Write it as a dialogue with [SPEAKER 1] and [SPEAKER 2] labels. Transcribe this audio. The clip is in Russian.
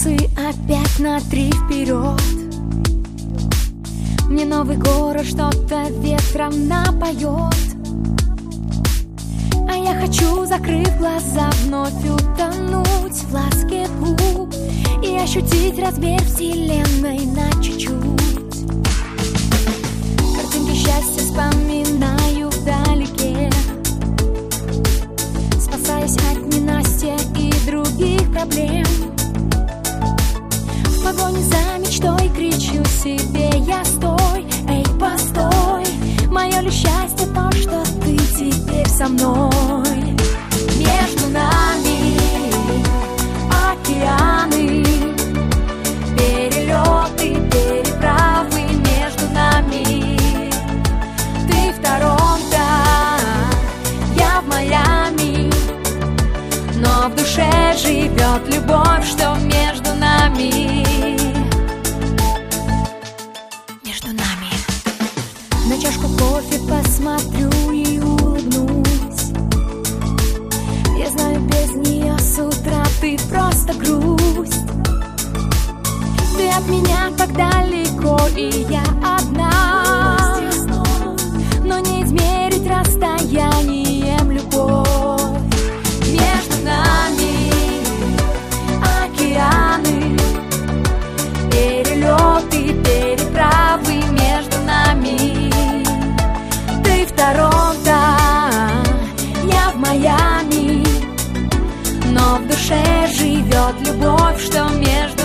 [SPEAKER 1] часы опять на три вперед. Мне новый город что-то ветром напоет. А я хочу, закрыв глаза, вновь утонуть в ласке губ И ощутить размер вселенной на чуть-чуть. Картинки счастья вспоминаю вдалеке Спасаясь от ненастья и других проблем себе я стой, эй, постой. Мое ли счастье то, что ты теперь со мной. Между нами океаны Перелеты, переправы между нами. Ты в Торонто, я в Майами Но в душе живет любовь, что между нами так далеко, и я одна. Но не измерить расстоянием любовь Между нами. Океаны Перелеты, переправы между нами. Ты в Торонто, я в Майами. Но в душе живет любовь, что между